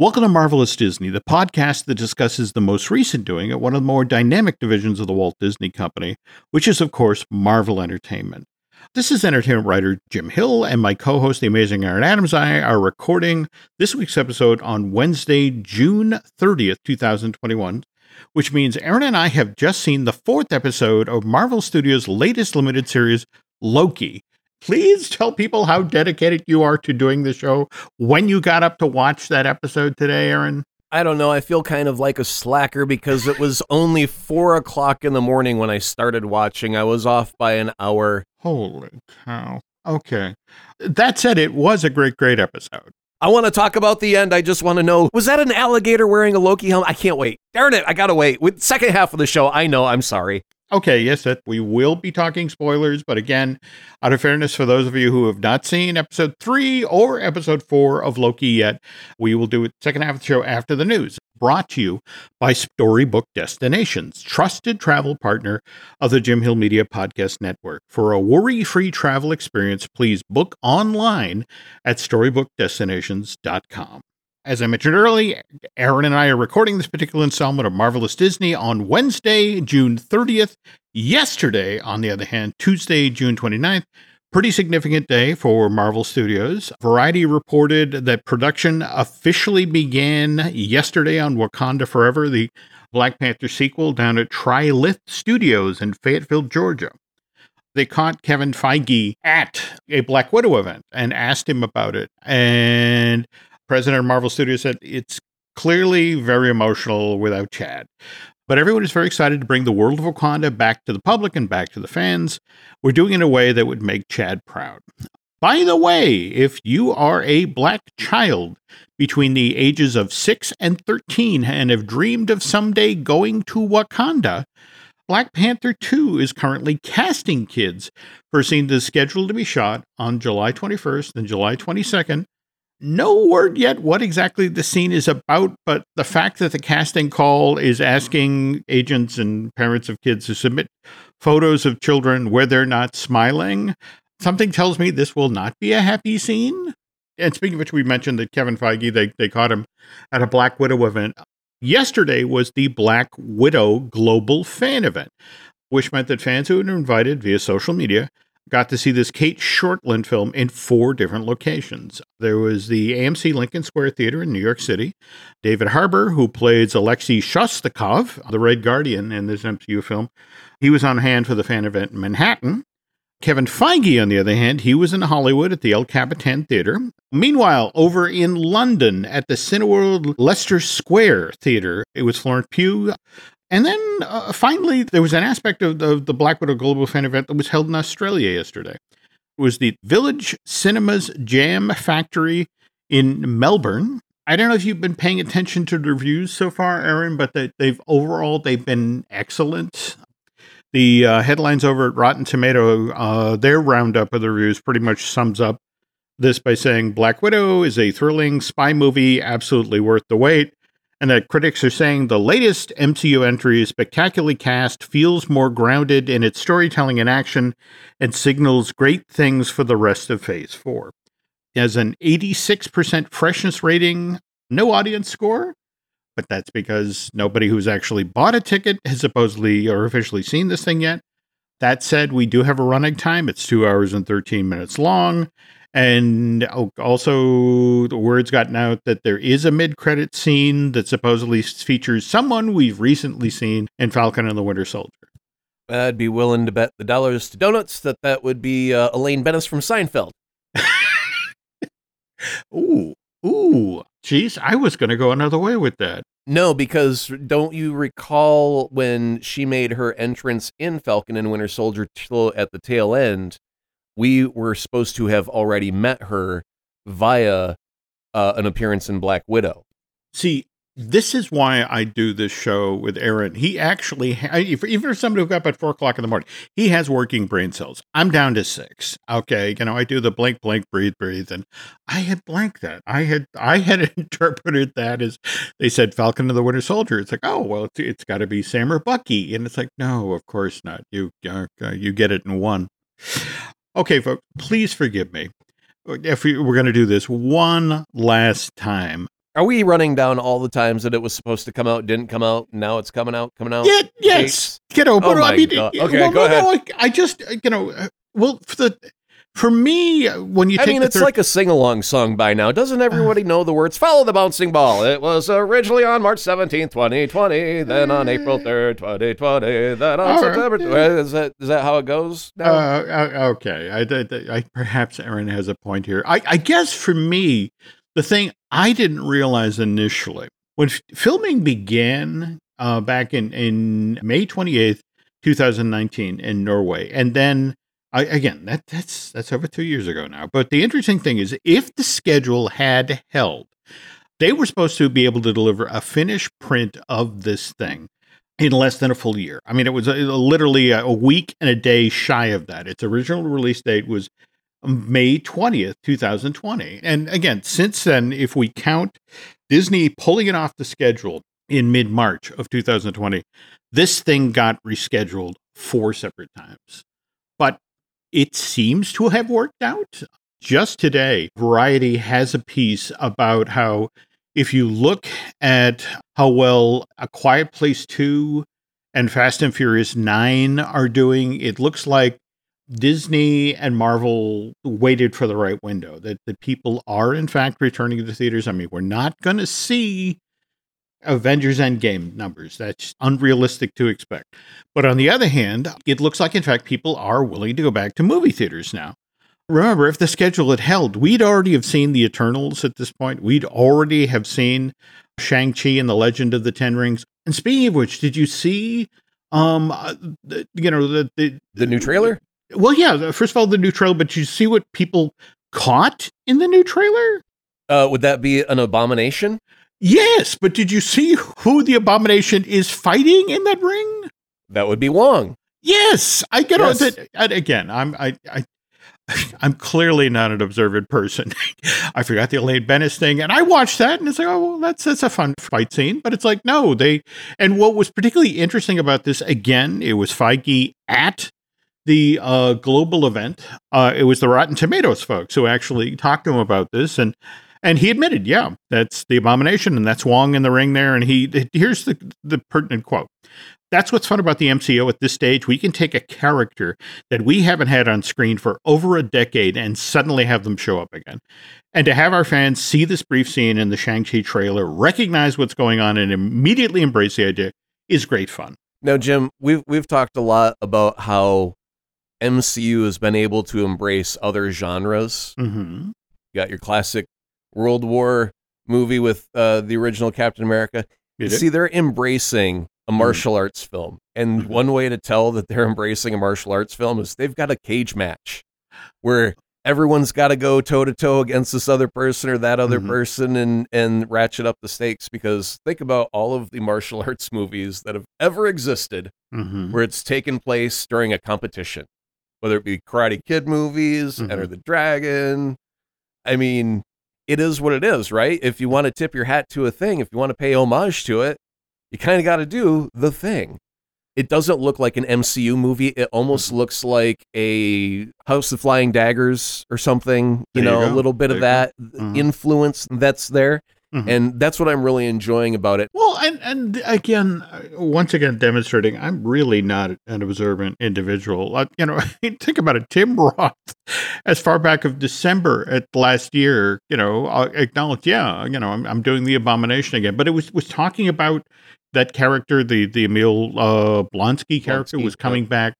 Welcome to Marvelous Disney, the podcast that discusses the most recent doing at one of the more dynamic divisions of the Walt Disney Company, which is, of course, Marvel Entertainment. This is entertainment writer Jim Hill, and my co host, the amazing Aaron Adams, and I are recording this week's episode on Wednesday, June 30th, 2021, which means Aaron and I have just seen the fourth episode of Marvel Studios' latest limited series, Loki, please tell people how dedicated you are to doing the show when you got up to watch that episode today, Aaron? I don't know. I feel kind of like a slacker because it was only four o'clock in the morning when I started watching. I was off by an hour. Holy cow. Okay. That said, it was a great, great episode. I want to talk about the end. I just want to know was that an alligator wearing a Loki helmet? I can't wait. Darn it. I got to wait. With second half of the show, I know. I'm sorry. Okay, yes, that we will be talking spoilers, but again, out of fairness for those of you who have not seen episode three or episode four of Loki yet, we will do it second half of the show after the news. Brought to you by Storybook Destinations, trusted travel partner of the Jim Hill Media Podcast Network. For a worry-free travel experience, please book online at storybookdestinations.com. As I mentioned earlier, Aaron and I are recording this particular installment of Marvelous Disney on Wednesday, June 30th. Yesterday, on the other hand, Tuesday, June 29th, pretty significant day for Marvel Studios. Variety reported that production officially began yesterday on Wakanda Forever, the Black Panther sequel, down at Trilith Studios in Fayetteville, Georgia. They caught Kevin Feige at a Black Widow event and asked him about it. And president of Marvel Studios said it's clearly very emotional without Chad. But everyone is very excited to bring the world of Wakanda back to the public and back to the fans. We're doing it in a way that would make Chad proud. By the way, if you are a black child between the ages of 6 and 13 and have dreamed of someday going to Wakanda, Black Panther 2 is currently casting kids for a scene that is scheduled to be shot on July 21st and July 22nd no word yet what exactly the scene is about, but the fact that the casting call is asking agents and parents of kids to submit photos of children where they're not smiling, something tells me this will not be a happy scene. And speaking of which, we mentioned that Kevin Feige, they, they caught him at a Black Widow event. Yesterday was the Black Widow Global Fan Event, which meant that fans who were invited via social media got to see this Cate Shortland film in four different locations. There was the AMC Lincoln Square Theater in New York City. David Harbour, who plays Alexei Shostakov, the Red Guardian in this MCU film, he was on hand for the fan event in Manhattan. Kevin Feige, on the other hand, he was in Hollywood at the El Capitan Theater. Meanwhile, over in London at the Cineworld Leicester Square Theater, it was Florence Pugh, and then uh, finally, there was an aspect of the, the Black Widow Global Fan event that was held in Australia yesterday. It was the Village Cinemas Jam Factory in Melbourne. I don't know if you've been paying attention to the reviews so far, Aaron, but they, have overall they've been excellent. The uh, headlines over at Rotten Tomato, uh, their roundup of the reviews pretty much sums up this by saying Black Widow is a thrilling spy movie, absolutely worth the wait and that critics are saying the latest MCU entry is spectacularly cast, feels more grounded in its storytelling and action, and signals great things for the rest of Phase 4. It has an 86% freshness rating, no audience score, but that's because nobody who's actually bought a ticket has supposedly or officially seen this thing yet. That said, we do have a running time. It's two hours and 13 minutes long. And also, the word's gotten out that there is a mid credit scene that supposedly features someone we've recently seen in Falcon and the Winter Soldier. I'd be willing to bet the dollars to donuts that that would be uh, Elaine Benes from Seinfeld. ooh, ooh. Jeez, I was going to go another way with that. No, because don't you recall when she made her entrance in Falcon and Winter Soldier at the tail end? We were supposed to have already met her via uh, an appearance in Black Widow. See, this is why I do this show with Aaron. He actually, even for somebody who got up at four o'clock in the morning, he has working brain cells. I'm down to six. Okay, you know, I do the blink, blink, breathe, breathe, and I had blanked that. I had, I had interpreted that as they said Falcon of the Winter Soldier. It's like, oh well, it's, it's got to be Sam or Bucky, and it's like, no, of course not. You, uh, you get it in one. Okay, folks, please forgive me if we, we're going to do this one last time. Are we running down all the times that it was supposed to come out, didn't come out, now it's coming out, coming out? Yeah, yes. You know, but Oh I mean, God. Okay, well, go no, no, ahead. I, I just, uh, you know, uh, well, for the for me, when you I mean, it's third- like a sing along song by now. Doesn't everybody know the words? Follow the bouncing ball. It was originally on March 17th, 2020, then on April 3rd, 2020, then on All right. September. Well, Is that, is that how it goes now? Uh, uh, okay, I, I, I perhaps Aaron has a point here. I, I guess for me, the thing I didn't realize initially when f- filming began uh, back in in May twenty eighth, two thousand nineteen, in Norway, and then I, again that that's that's over two years ago now. But the interesting thing is, if the schedule had held, they were supposed to be able to deliver a finished print of this thing in less than a full year. I mean, it was uh, literally a, a week and a day shy of that. Its original release date was May 20th, 2020. And again, since then, if we count Disney pulling it off the schedule in mid March of 2020, this thing got rescheduled four separate times. It seems to have worked out. Just today, Variety has a piece about how if you look at how well A Quiet Place 2 and Fast and Furious 9 are doing, it looks like Disney and Marvel waited for the right window, that the people are in fact returning to the theaters. I mean, we're not going to see Avengers Endgame numbers. That's unrealistic to expect. But on the other hand, it looks like, in fact, people are willing to go back to movie theaters now. Remember, if the schedule had held, we'd already have seen the Eternals at this point. We'd already have seen Shang-Chi and the Legend of the Ten Rings. And speaking of which, did you see, um, uh, the, you know, the, the, the new trailer? well, yeah, first of all, the new trailer, but you see what people caught in the new trailer? Uh, would that be an abomination? Yes, but did you see who the abomination is fighting in that ring? That would be Wong. Yes, I get Yes. that. Again, I'm I, I I'm clearly not an observant person. I forgot the Elaine Benes thing, and I watched that, and it's like, oh, well, that's that's a fun fight scene. But it's like, no, they. And what was particularly interesting about this, again, it was Feige at the uh, global event. Uh, it was the Rotten Tomatoes folks who actually talked to him about this, and and he admitted, yeah, that's the abomination, and that's Wong in the ring there. And he here's the the pertinent quote. That's what's fun about the MCO at this stage. We can take a character that we haven't had on screen for over a decade and suddenly have them show up again. And to have our fans see this brief scene in the Shang-Chi trailer, recognize what's going on, and immediately embrace the idea is great fun. Now, Jim, we've we've talked a lot about how MCU has been able to embrace other genres. Mm-hmm. You got your classic World War movie with uh, the original Captain America. See, they're embracing a martial arts film, and one way to tell that they're embracing a martial arts film is they've got a cage match where everyone's got to go toe to toe against this other person or that other Mhm. person and and ratchet up the stakes. Because think about all of the martial arts movies that have ever existed Mm-hmm. where it's taken place during a competition, whether it be Karate Kid movies, Mhm. Enter the Dragon. I mean, it is what it is, right? If you want to tip your hat to a thing, if you want to pay homage to it, you kind of got to do the thing. It doesn't look like an MCU movie. It almost Mhm. looks like a House of Flying Daggers or something. You There you know, a little bit There of you that Mhm. influence that's there. Mhm. And that's what I'm really enjoying about it. Well, and and again, uh, once again, demonstrating I'm really not an observant individual. Uh, you know, think about it. Tim Roth, as far back of December at last year, you know, uh, acknowledged, yeah, you know, I'm, I'm doing the abomination again. But it was was talking about that character, the the Emil uh, Blonsky character, Blonsky, was coming back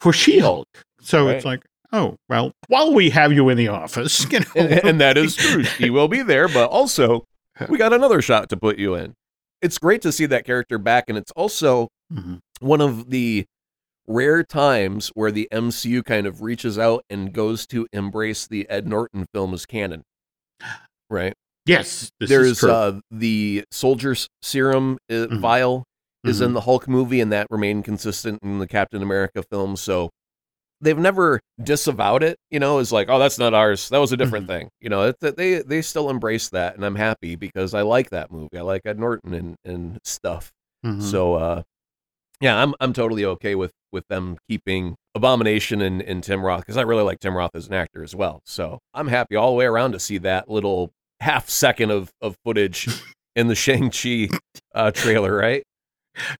for She-Hulk. So it's like, oh well, while we have you in the office, you know, and, and that is true. He will be there, but also we got another shot to put you in. It's great to see that character back, and it's also Mhm. one of the rare times where the MCU kind of reaches out and goes to embrace the Ed Norton film as canon. Right? yes, There's uh, the soldier's serum uh, Mhm. vial is Mhm. in the Hulk movie, and that remained consistent in the Captain America film. So they've never disavowed it. You know, it's like, oh, that's not ours. That was a different thing. You know, it, they they still embrace that, and I'm happy because I like that movie. I like Ed Norton and and stuff. Mhm. So uh, yeah, I'm I'm totally okay with with them keeping Abomination and, and Tim Roth because I really like Tim Roth as an actor as well. So I'm happy all the way around to see that little half second of of footage in the Shang Chi uh, trailer, right?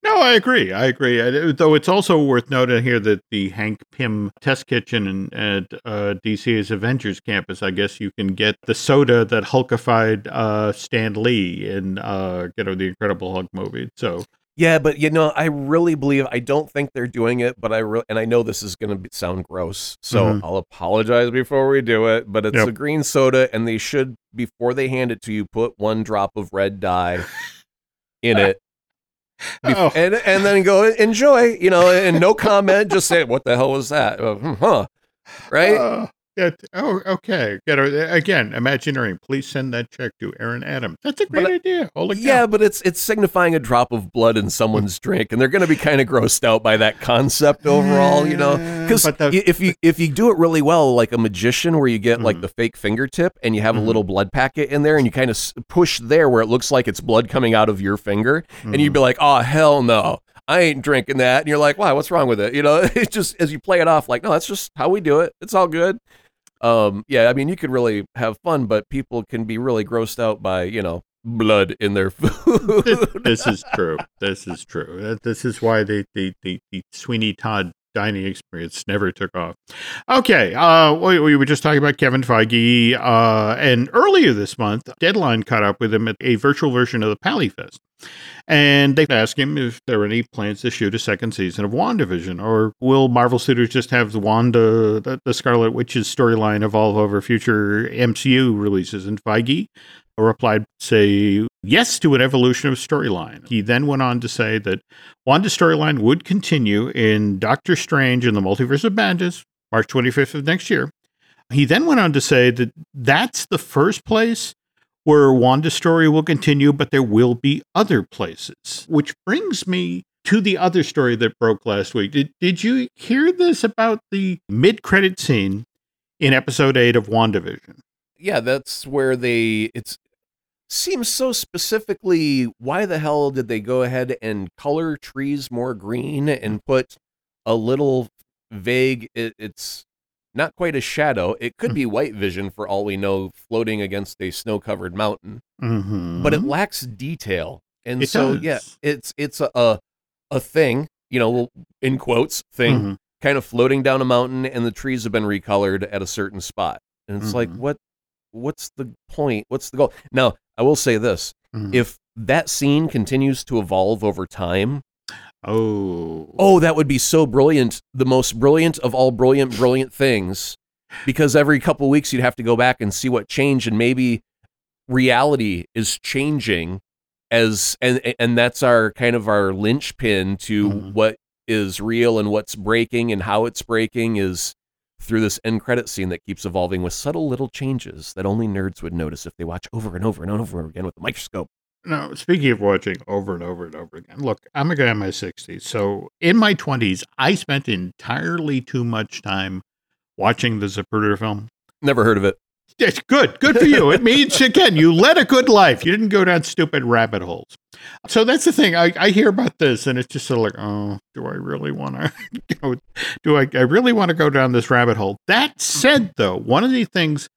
No, I agree. I agree. Uh, Though it's also worth noting here that the Hank Pym test kitchen and at uh, DCA's Avengers campus, I guess you can get the soda that Hulkified uh, Stan Lee in uh, you know the Incredible Hulk movie. So Yeah, but you know, I really believe I don't think they're doing it, but I really and I know this is going to sound gross, so Mhm. I'll apologize before we do it. But it's Yep. a green soda, and they should before they hand it to you put one drop of red dye in it, Oh. and and then go enjoy. You know, and no comment, just say what the hell was that? Uh, hmm, Huh? Right? Uh, yeah, oh, okay. You know, again, Imagineering, please send that check to Aaron Adams. That's a great But, idea. Holy cow. Yeah, but it's it's signifying a drop of blood in someone's drink, and they're going to be kind of grossed out by that concept overall, you know. Because if you if you do it really well, like a magician, where you get like Mhm. the fake fingertip, and you have Mhm. a little blood packet in there, and you kind of push there where it looks like it's blood coming out of your finger, and you'd be like, "Oh hell no." I ain't drinking that. And you're like, why? What's wrong with it? You know, it's just as you play it off, like, no, that's just how we do it. It's all good. Um, yeah, I mean, you could really have fun, but people can be really grossed out by, you know, blood in their food. this is true. This is true. This is why the the, the, the Sweeney Todd dining experience never took off. Okay, uh, we, we were just talking about Kevin Feige, uh, and earlier this month, Deadline caught up with him at a virtual version of the PaleyFest. And they asked him if there are any plans to shoot a second season of WandaVision, or will Marvel Studios just have the Wanda, the, the Scarlet Witch's storyline evolve over future MCU releases? And Feige replied, say yes to an evolution of storyline. He then went on to say that Wanda's storyline would continue in Doctor Strange and the Multiverse of Madness, March 25th of next year. He then went on to say that that's the first place where Wanda's story will continue, but there will be other places. Which brings me to the other story that broke last week. Did, did you hear this about the mid credit scene in episode 8 of WandaVision? yeah, that's where they it's seems so specifically why the hell did they go ahead and color trees more green and put a little vague it, it's not quite a shadow it could be white vision for all we know floating against a snow-covered mountain Mm-hmm. but it lacks detail and It so does. yeah it's it's a, a thing you know in quotes thing Mhm. kind of floating down a mountain and the trees have been recolored at a certain spot and it's like Mhm. what what's the point what's the goal now i will say this Mhm. if that scene continues to evolve over time oh. oh that would be so brilliant the most brilliant of all brilliant brilliant things because every couple weeks you'd have to go back and see what changed and maybe reality is changing as and and that's our kind of our linchpin to Mhm. what is real and what's breaking and how it's breaking is through this end credit scene that keeps evolving with subtle little changes that only nerds would notice if they watch over and over and over again with a microscope. No, speaking of watching over and over and over again, look, I'm a guy in my 60s. So in my 20s, I spent entirely too much time watching the Zapruder film. Never heard of it. It's good. Good for you. It means, again, you led a good life. You didn't go down stupid rabbit holes. So that's the thing. I, I hear about this and it's just sort of like, oh, do I really want to go? Do I, I really want to go down this rabbit hole? That said, though, one of the things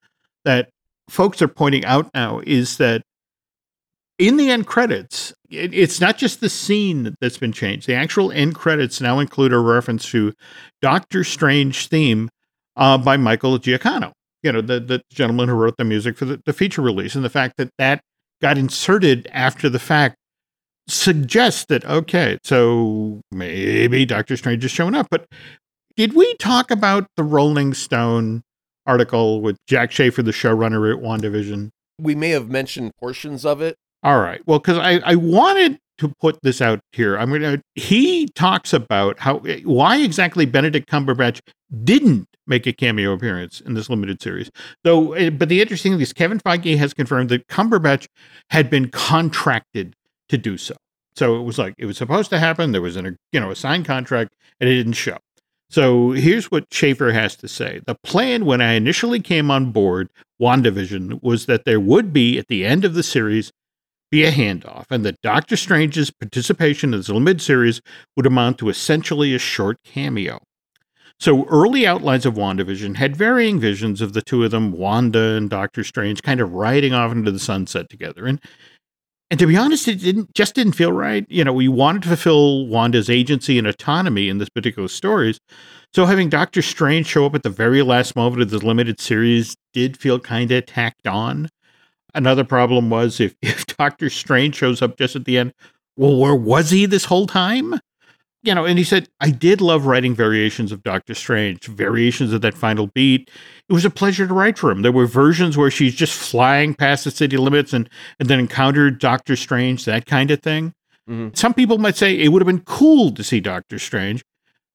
that folks are pointing out now is that in the end credits, it, it's not just the scene that's been changed. The actual end credits now include a reference to Doctor Strange theme uh, by Michael Giacchino you know, the, the gentleman who wrote the music for the, the feature release. And the fact that that got inserted after the fact suggests that, okay, so maybe Doctor Strange is showing up. But did we talk about the Rolling Stone article with Jac Schaeffer, the showrunner at WandaVision? We may have mentioned portions of it. All right. Well, because I, I wanted to put this out here. I'm gonna. He talks about how why exactly Benedict Cumberbatch didn't make a cameo appearance in this limited series. Though, eh, but the interesting thing is Kevin Feige has confirmed that Cumberbatch had been contracted to do so. So it was like it was supposed to happen. There was an you know a signed contract, and it didn't show. So here's what Schaeffer has to say. The plan when I initially came on board WandaVision was that there would be, at the end of the series, be a handoff, and that Doctor Strange's participation in this limited series would amount to essentially a short cameo. So early outlines of WandaVision had varying visions of the two of them, Wanda and Doctor Strange, kind of riding off into the sunset together. And and to be honest, it didn't just didn't feel right. You know, we wanted to fulfill Wanda's agency and autonomy in this particular stories. So having Doctor Strange show up at the very last moment of the limited series did feel kind of tacked on. Another problem was if, if Doctor Strange shows up just at the end, well, where was he this whole time? You know, and he said, I did love writing variations of Doctor Strange, variations of that final beat. It was a pleasure to write for him. There were versions where she's just flying past the city limits and, and then encountered Doctor Strange, that kind of thing. Mm-hmm. Some people might say it would have been cool to see Doctor Strange,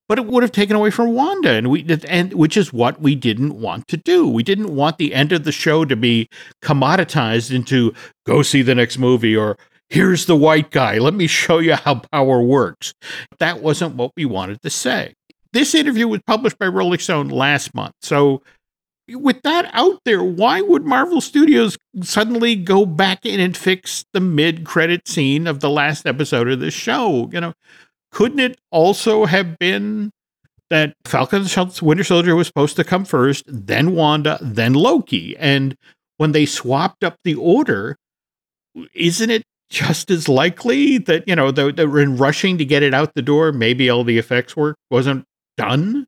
but it would have taken away from Wanda, and we and which is what we didn't want to do. We didn't want the end of the show to be commoditized into go see the next movie or here's the white guy. Let me show you how power works. That wasn't what we wanted to say. This interview was published by Rolling Stone last month. So, with that out there, why would Marvel Studios suddenly go back in and fix the mid credit scene of the last episode of this show? You know, couldn't it also have been that Falcon Winter Soldier was supposed to come first, then Wanda, then Loki? And when they swapped up the order, isn't it just as likely that you know were in rushing to get it out the door maybe all the effects work wasn't done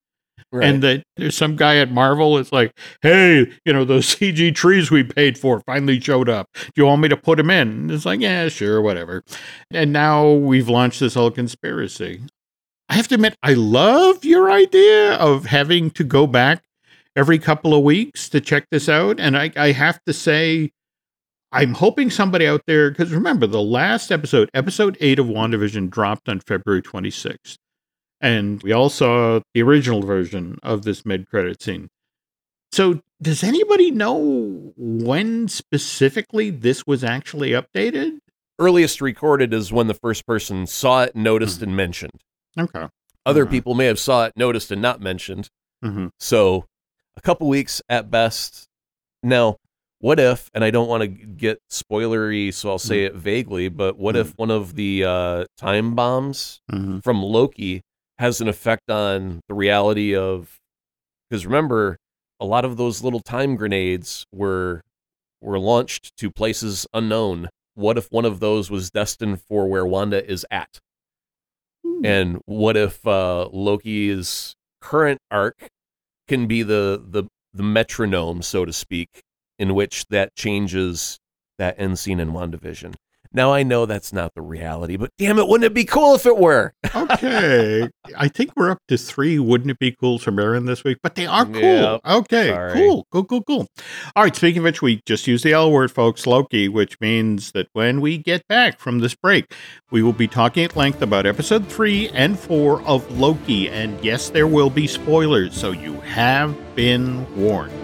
Right. and that there's some guy at marvel it's like hey you know those cg trees we paid for finally showed up do you want me to put them in and it's like yeah sure whatever and now we've launched this whole conspiracy i have to admit i love your idea of having to go back every couple of weeks to check this out and i, I have to say I'm hoping somebody out there, because remember, the last episode, episode eight of WandaVision, dropped on February 26th. And we all saw the original version of this mid credit scene. So, does anybody know when specifically this was actually updated? Earliest recorded is when the first person saw it, noticed, Hmm. and mentioned. Okay. Other Alright. people may have saw it, noticed, and not mentioned. hmm So a couple weeks at best. Now, what if, and I don't want to get spoilery, so I'll say it vaguely, but what if one of the uh, time bombs hmm from Loki has an effect on the reality of because remember a lot of those little time grenades were were launched to places unknown. What if one of those was destined for where Wanda is at? And what if uh, Loki's current arc can be the the the metronome, so to speak, in which that changes that end scene in WandaVision? Now I know that's not the reality, but damn it, wouldn't it be cool if it were? okay. I think we're up to three. Wouldn't it be cool from Aaron this week? But they are cool. Yep. Okay. Sorry. Cool. Cool, cool, cool. All right. Speaking of which, we just use the L word, folks, Loki, which means that when we get back from this break, we will be talking at length about episode three and four of Loki. And yes, there will be spoilers. So you have been warned.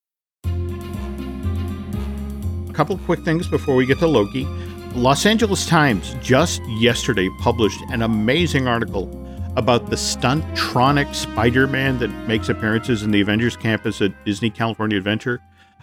A couple of quick things before we get to Loki. Los Angeles Times just yesterday published an amazing article about the Stuntronic Spider Man that makes appearances in the Avengers campus at Disney California Adventure.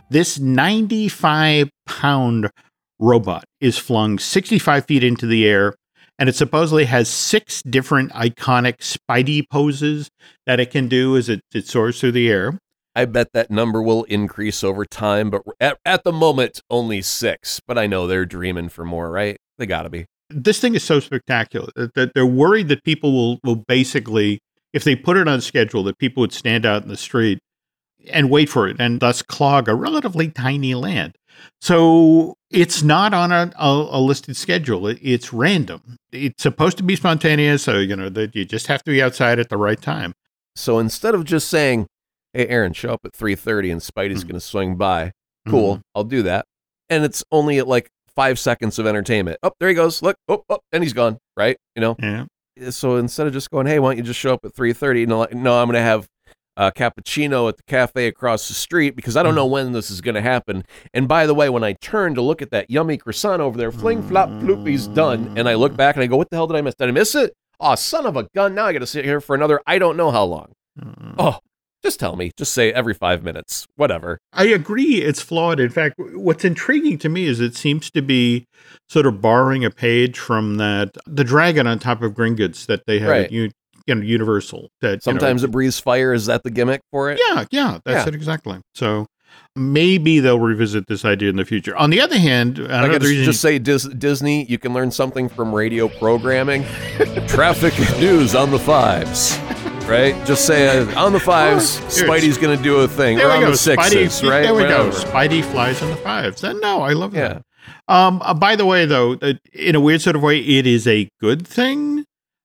This 95 pound robot is flung 65 feet into the air, and it supposedly has six different iconic Spidey poses that it can do as it, it soars through the air. I bet that number will increase over time, but at, at the moment, only six. But I know they're dreaming for more, right? They gotta be. This thing is so spectacular that, that they're worried that people will will basically, if they put it on schedule, that people would stand out in the street and wait for it and thus clog a relatively tiny land. So it's not on a, a, a listed schedule. It, it's random. It's supposed to be spontaneous, so you know that you just have to be outside at the right time. So instead of just saying, "Hey, Aaron, show up at 3:30 and Spidey's Mhm. going to swing by," cool, Mhm. I'll do that. And it's only at like five seconds of entertainment. Oh, there he goes. Look, oh, oh, and he's gone. Right? You know. Yeah. So instead of just going, "Hey, why don't you just show up at 3:30?" No, no, I'm going to have a cappuccino at the cafe across the street because I don't know when this is going to happen. And by the way, when I turn to look at that yummy croissant over there, fling flop floop, he's done. And I look back and I go, "What the hell did I miss? Did I miss it? Oh, son of a gun! Now I got to sit here for another I don't know how long." Mm. Oh, just tell me. Just say every five minutes. Whatever. I agree it's flawed. In fact, what's intriguing to me is it seems to be sort of borrowing a page from that the dragon on top of Gringotts that they had Right. at U, you know, Universal. That you know, Sometimes it breathes fire. Is that the gimmick for it? Yeah, yeah, that's Yeah. it exactly. So maybe they'll revisit this idea in the future. On the other hand, I could just, just say Dis- Disney. You can learn something from radio programming. Traffic news on the fives. Right? Just say uh, on the fives, Spidey's going to do a thing. there or on go. the sixes, Spidey, right? There we Whatever. go. Spidey flies on the fives. Then no, I love Yeah. that. Um, uh, by the way, though, uh, in a weird sort of way, it is a good thing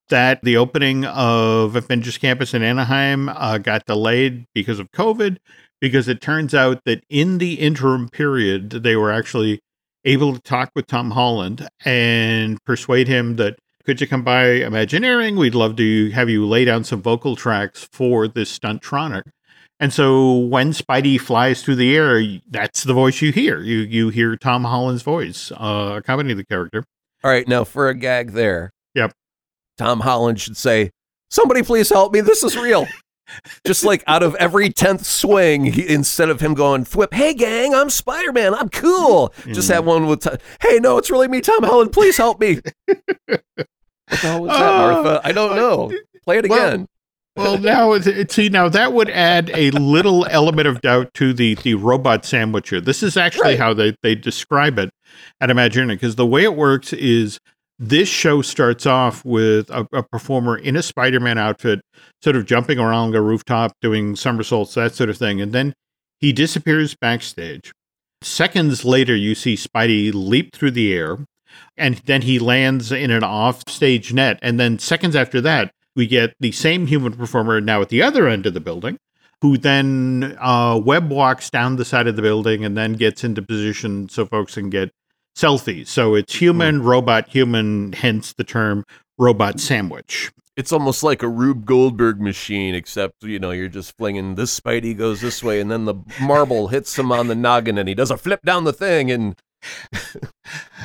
that the opening of Avengers Campus in Anaheim uh, got delayed because of COVID, because it turns out that in the interim period, they were actually able to talk with Tom Holland and persuade him that could you come by Imagineering? We'd love to have you lay down some vocal tracks for this stuntronic. And so when Spidey flies through the air, that's the voice you hear. You you hear Tom Holland's voice uh, accompany the character. All right, now for a gag there. Yep. Tom Holland should say, "Somebody please help me. This is real." Just like out of every tenth swing, he, instead of him going thwip, "Hey gang, I'm Spider Man. I'm cool." Just Mm. have one with, "Hey, no, it's really me, Tom Holland. Please help me." what the hell was that, Martha? Ah! I don't know. Play it well, again. Well, now see now that would add a little element of doubt to the the robot sandwicher. This is actually Right. how they they describe it at Imagineering because the way it works is this show starts off with a, a performer in a Spider-Man outfit, sort of jumping around a rooftop, doing somersaults, that sort of thing, and then he disappears backstage. Seconds later, you see Spidey leap through the air, and then he lands in an off-stage net. And then seconds after that, we get the same human performer now at the other end of the building, who then uh, web walks down the side of the building and then gets into position so folks can get selfies. So it's human, robot, human, hence the term robot sandwich. It's almost like a Rube Goldberg machine, except you know you're just flinging this Spidey goes this way, and then the marble hits him on the noggin, and he does a flip down the thing, and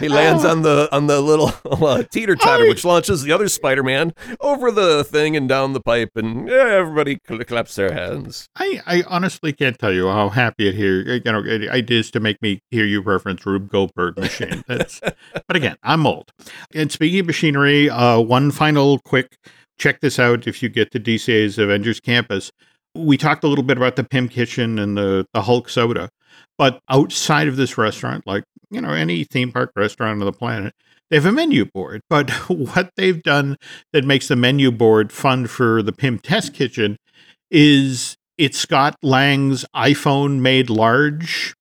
he lands Oh. on the on the little uh, teeter totter, which launches the other Spider-Man over the thing and down the pipe, and yeah, everybody cl- claps their hands. I, I honestly can't tell you how happy it here you know it, it is to make me hear you reference Rube Goldberg machine. That's, but again, I'm old. And speaking of machinery, uh, one final quick check this out if you get to DCA's Avengers Campus. We talked a little bit about the Pym Kitchen and the the Hulk soda, but outside of this restaurant, like you know any theme park restaurant on the planet, they have a menu board. But what they've done that makes the menu board fun for the Pym Test Kitchen is it's Scott Lang's iPhone made large.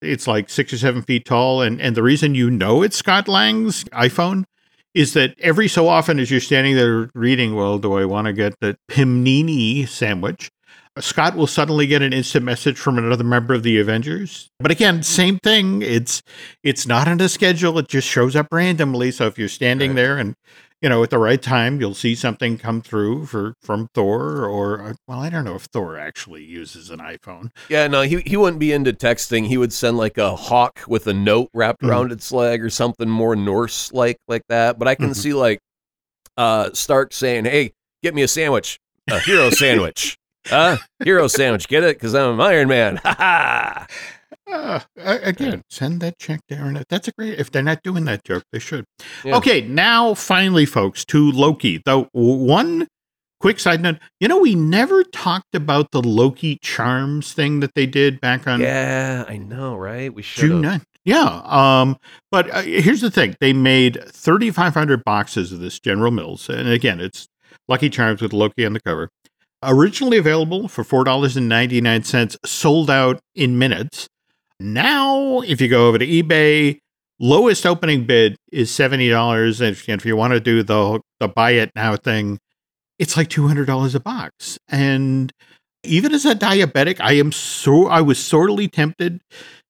It's like six or seven feet tall. And, and the reason you know it's Scott Lang's iPhone is that every so often, as you're standing there reading, well, do I want to get the Pimnini sandwich? Scott will suddenly get an instant message from another member of the Avengers. But again, same thing. It's it's not on a schedule. It just shows up randomly. So if you're standing Right. there and you know at the right time, you'll see something come through for from Thor or uh, well, I don't know if Thor actually uses an iPhone. Yeah, no, he he wouldn't be into texting. He would send like a hawk with a note wrapped Mhm. around its leg or something more Norse like like that. But I can Mhm. see like uh Stark saying, "Hey, get me a sandwich, a hero sandwich." Huh? Hero sandwich, get it? Because I'm Iron Man. Ha ha! Uh, again, send that check there. And that's a great. If they're not doing that joke, they should. Yeah. Okay, now finally, folks, to Loki. Though one quick side note, you know, we never talked about the Loki charms thing that they did back on Yeah, I know, right? We should June 9th. Yeah. Um, but uh, here's the thing they made 3,500 boxes of this General Mills. And again, it's Lucky Charms with Loki on the cover. Originally available for $4.99, sold out in minutes. Now, if you go over to eBay, lowest opening bid is $70. And if, if you want to do the, the buy it now thing, it's like $200 a box. And even as a diabetic, I am so, I was sorely tempted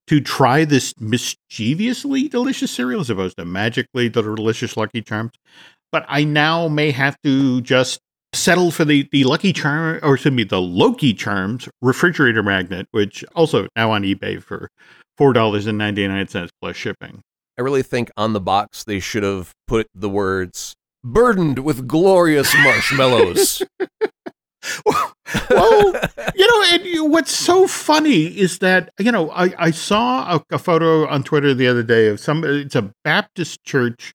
to try this mischievously delicious cereal as opposed to magically the delicious Lucky Charms. But I now may have to just settle for the, the Lucky Charm, or excuse me, the Loki Charms refrigerator magnet, which also now on eBay for $4.99 plus shipping. I really think on the box they should have put the words burdened with glorious marshmallows. well, you know, and you, what's so funny is that you know I, I saw a, a, photo on Twitter the other day of some. It's a Baptist church.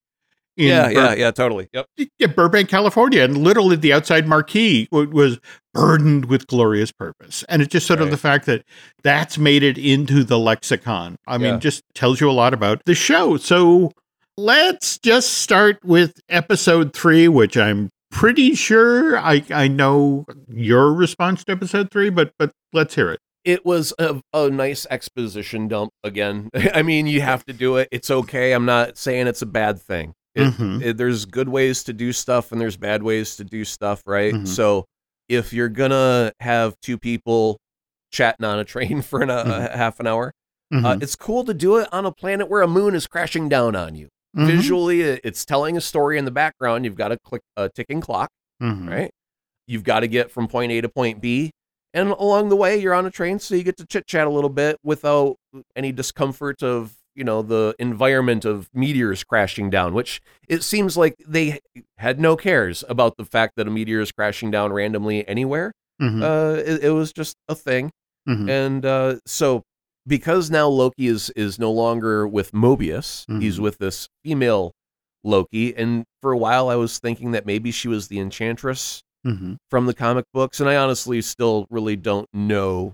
Yeah, Bur- yeah, yeah, totally. Yep. Yeah, Burbank, California, and literally the outside marquee was burdened with glorious purpose, and it's just sort right. of the fact that that's made it into the lexicon. I mean, just tells you a lot about the show. So let's just start with episode three, which I'm pretty sure I, I know your response to episode three, but but let's hear it. It was a, a nice exposition dump again. I mean, you have to do it. It's okay. I'm not saying it's a bad thing. It, mm-hmm. it, there's good ways to do stuff and there's bad ways to do stuff, right? Mm-hmm. So if you're gonna have two people chatting on a train for an, mm-hmm. a half an hour, uh, mm-hmm. it's cool to do it on a planet where a moon is crashing down on you. Mm-hmm. Visually, it's telling a story in the background. You've got a click a ticking clock, mm-hmm. right? You've got to get from point A to point B, and along the way, you're on a train, so you get to chit chat a little bit without any discomfort of you know the environment of meteors crashing down. Which it seems like they had no cares about the fact that a meteor is crashing down randomly anywhere. Mm-hmm. Uh, it, it, was just a thing, mm-hmm. and uh, so because now Loki is is no longer with Mobius, mm-hmm. he's with this female Loki. And for a while, I was thinking that maybe she was the Enchantress mm-hmm. from the comic books, and I honestly still really don't know.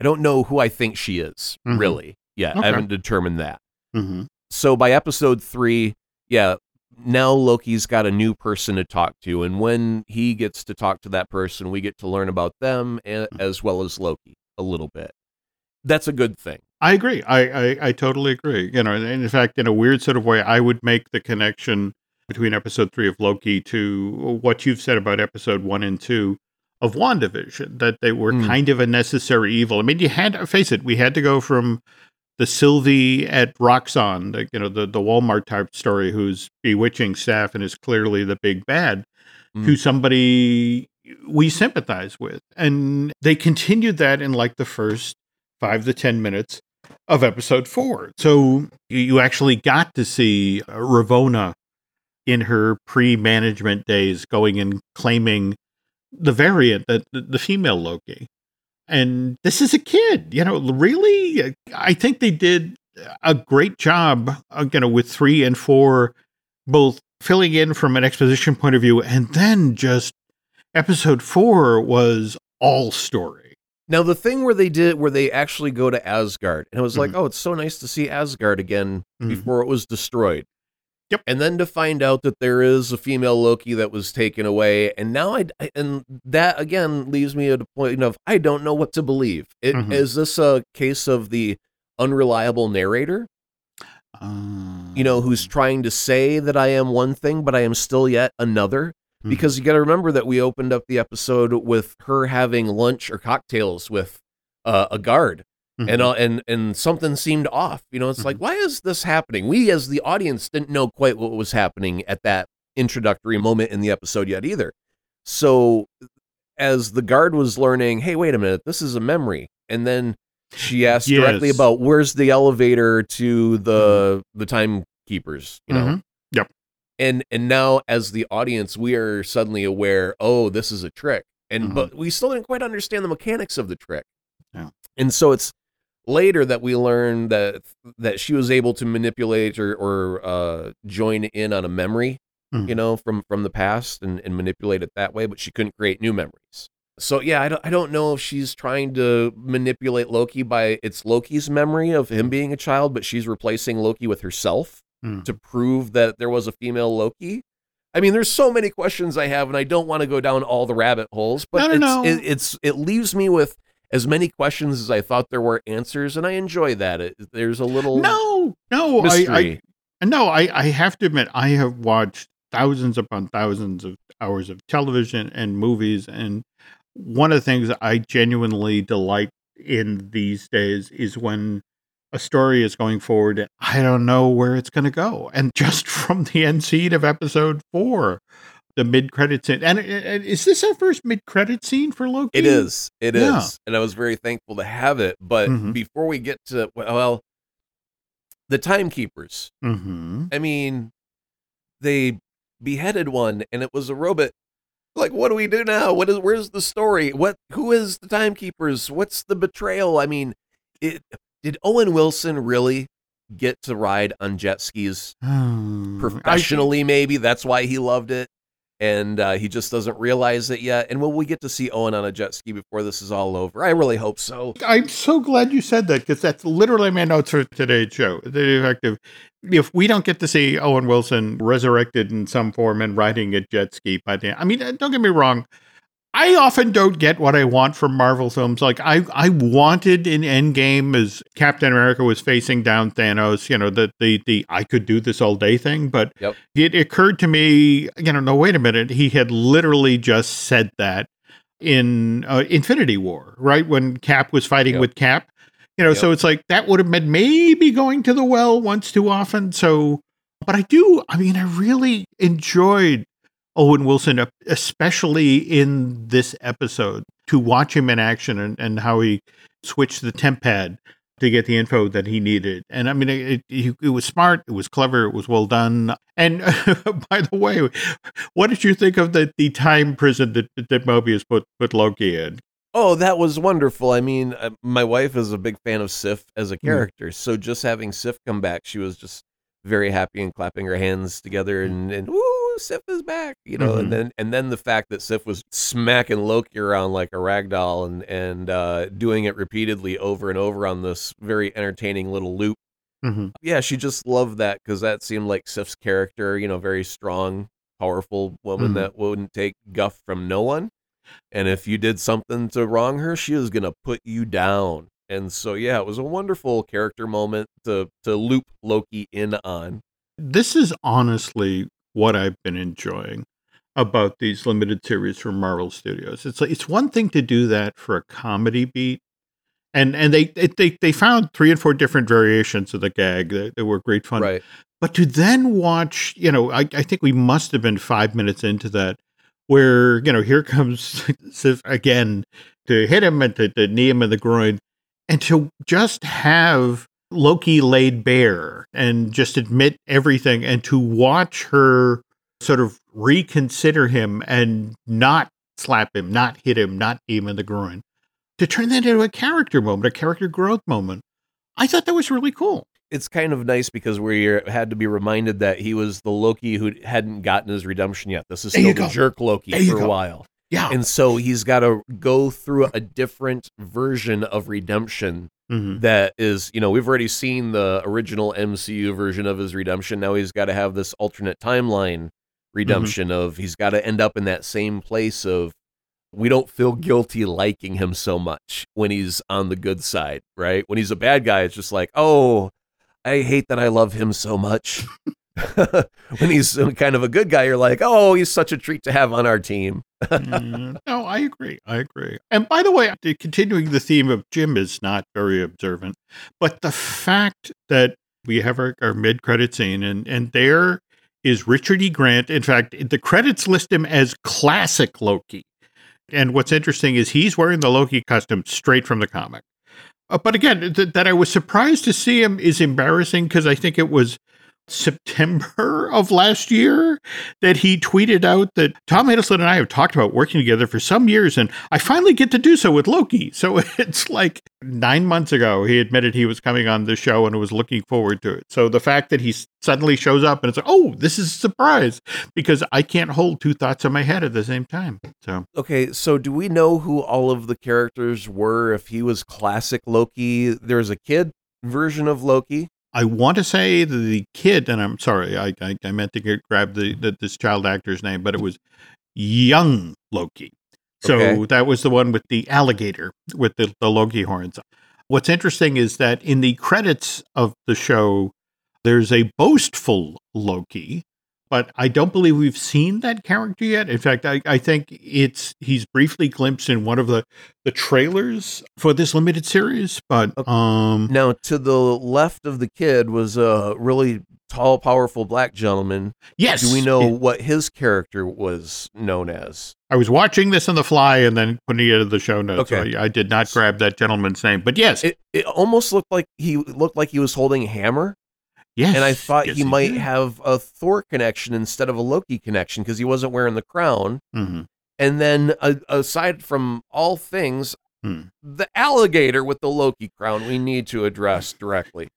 I don't know who I think she is mm-hmm. really. Yeah, okay. I haven't determined that. Mm-hmm. So by episode three, yeah, now Loki's got a new person to talk to, and when he gets to talk to that person, we get to learn about them mm-hmm. as well as Loki a little bit that's a good thing. I agree. I, I, I totally agree. You know, in fact, in a weird sort of way, I would make the connection between episode three of Loki to what you've said about episode one and two of WandaVision, that they were mm. kind of a necessary evil. I mean, you had to face it, we had to go from the Sylvie at Roxxon, the, you know, the, the Walmart type story who's bewitching staff and is clearly the big bad, mm. to somebody we sympathize with. And they continued that in like the first five to 10 minutes of episode four. So you actually got to see Ravonna in her pre management days going and claiming the variant, that the female Loki. And this is a kid, you know, really, I think they did a great job, uh, you know, with three and four, both filling in from an exposition point of view, and then just episode four was all story. Now the thing where they did where they actually go to Asgard, and it was like, mm-hmm. oh, it's so nice to see Asgard again mm-hmm. before it was destroyed. Yep. And then to find out that there is a female Loki that was taken away, and now I and that again leaves me at a point of I don't know what to believe. It, mm-hmm. Is this a case of the unreliable narrator? you know, who's um. trying to say that I am one thing, but I am still yet another mm-hmm. because you got to remember that we opened up the episode with her having lunch or cocktails with uh, a guard. Mm-hmm. And uh, and and something seemed off. You know, it's mm-hmm. like, why is this happening? We, as the audience, didn't know quite what was happening at that introductory moment in the episode yet either. So, as the guard was learning, hey, wait a minute, this is a memory, and then she asked yes. directly about where's the elevator to the mm-hmm. the timekeepers. You know, mm-hmm and and now as the audience we are suddenly aware oh this is a trick and mm-hmm. but we still didn't quite understand the mechanics of the trick yeah. and so it's later that we learn that that she was able to manipulate or, or uh, join in on a memory mm-hmm. you know from from the past and, and manipulate it that way but she couldn't create new memories So yeah, I don't I don't know if she's trying to manipulate Loki by it's Loki's memory of him being a child, but she's replacing Loki with herself Hmm. to prove that there was a female Loki. I mean, there's so many questions I have, and I don't want to go down all the rabbit holes, but No, no, it's, no. It, it's it leaves me with as many questions as I thought there were answers, and I enjoy that. It, there's a little No, no, I. I no, I, I have to admit, I have watched thousands upon thousands of hours of television and movies, and one of the things I genuinely delight in these days is when a story is going forward and I don't know where it's going to go. And just from the end scene of episode four, the mid credit scene, and, and is this our first mid credit scene for Loki? It is. It is. Yeah. And I was very thankful to have it. But Mhm. before we get to, well, the timekeepers, Mm-hmm. I mean, they beheaded one and it was a robot. Like, what do we do now? What is, where's the story? What, who is the timekeepers? What's the betrayal? I mean, it, did Owen Wilson really get to ride on jet skis professionally? maybe that's why he loved it. And uh, he just doesn't realize it yet. And will we get to see Owen on a jet ski before this is all over? I really hope so. I'm so glad you said that because that's literally my notes for today's show. The effect of if we don't get to see Owen Wilson resurrected in some form and riding a jet ski by the I mean, uh, don't get me wrong. I often don't get what I want from Marvel films. Like I, I wanted in Endgame as Captain America was facing down Thanos, you know, the the the I could do this all day thing. But Yep. it occurred to me, you know, no, wait a minute. He had literally just said that in uh, Infinity War, right? When Cap was fighting Yep. with Cap. You know, so it's like that would have been maybe going to the well once too often. So, but I do, I mean, I really enjoyed Owen Wilson, especially in this episode, to watch him in action and, and how he switched the temp pad to get the info that he needed. And I mean, it, it, it was smart, it was clever, it was well done. And by the way, what did you think of the, the time prison that, that Mobius put, put Loki in? Oh, that was wonderful. I mean, uh, my wife is a big fan of Sif as Hmm. a character. So just having Sif come back, she was just very happy and clapping her hands together and, and woo, Sif is back, you know, Mhm. and then and then the fact that Sif was smacking Loki around like a rag doll and and uh, doing it repeatedly over and over on this very entertaining little loop. Mm-hmm. Yeah, she just loved that because that seemed like Sif's character, you know, very strong, powerful woman Mhm. that wouldn't take guff from no one. And if you did something to wrong her, she was gonna put you down. And so yeah, it was a wonderful character moment to to loop Loki in on. this is honestly what I've been enjoying about these limited series from Marvel Studios. It's like it's one thing to do that for a comedy beat, and and they it, they they found three and four different variations of the gag that, that were great fun. Right. But to then watch, you know, I, I think we must have been five minutes into that, where you know here comes Sif again to hit him and to, to knee him in the groin, and to just have Loki laid bare and just admit everything, and to watch her sort of reconsider him and not slap him, not hit him, not him in the groin, to turn that into a character moment, a character growth moment. I thought that was really cool. It's kind of nice because we had to be reminded that he was the Loki who hadn't gotten his redemption yet. This is still the go. jerk Loki There for a while. Yeah. And so he's got to go through a different version of redemption Mhm. that is, you know, we've already seen the original MCU version of his redemption. Now he's got to have this alternate timeline redemption of he's got to end up in that same place of we don't feel guilty liking him so much when he's on the good side, right? When he's a bad guy, it's just like, oh, I hate that I love him so much. when he's kind of a good guy, you're like, oh, he's such a treat to have on our team. Mm, no, I agree. I agree. And by the way, continuing the theme of Jim is not very observant, but the fact that we have our, our mid-credit scene, and and there is Richard E. Grant. In fact, the credits list him as classic Loki. And what's interesting is he's wearing the Loki costume straight from the comic. Uh, but again, th- that I was surprised to see him is embarrassing because I think it was September of last year that he tweeted out that Tom Hiddleston and I have talked about working together for some years, and I finally get to do so with Loki. So it's like nine months ago he admitted he was coming on the show and was looking forward to it. So the fact that he suddenly shows up and it's like, oh, this is a surprise because I can't hold two thoughts in my head at the same time. So Okay, so do we know who all of the characters were? If he was classic Loki, there's a kid version of Loki. I want to say the kid, and I'm sorry, I I, I meant to get, grab the, the this child actor's name, but it was young Loki. So Okay. that was the one with the alligator with the, the Loki horns. What's interesting is that in the credits of the show, there's a boastful Loki, but I don't believe we've seen that character yet. In fact, I, I think it's he's briefly glimpsed in one of the, the trailers for this limited series, but um Now, to the left of the kid was a really tall, powerful black gentleman. yes. Do we know it- what his character was known as? I was watching this on the fly and then putting it in the show notes. Okay. So I, I did not grab that gentleman's name, but yes, It it almost looked like he looked like he was holding a hammer, yes, and I thought yes, he might did. have a Thor connection instead of a Loki connection because he wasn't wearing the crown. Mhm. And then, uh, aside from all things, Hmm. the alligator with the Loki crown we need to address directly.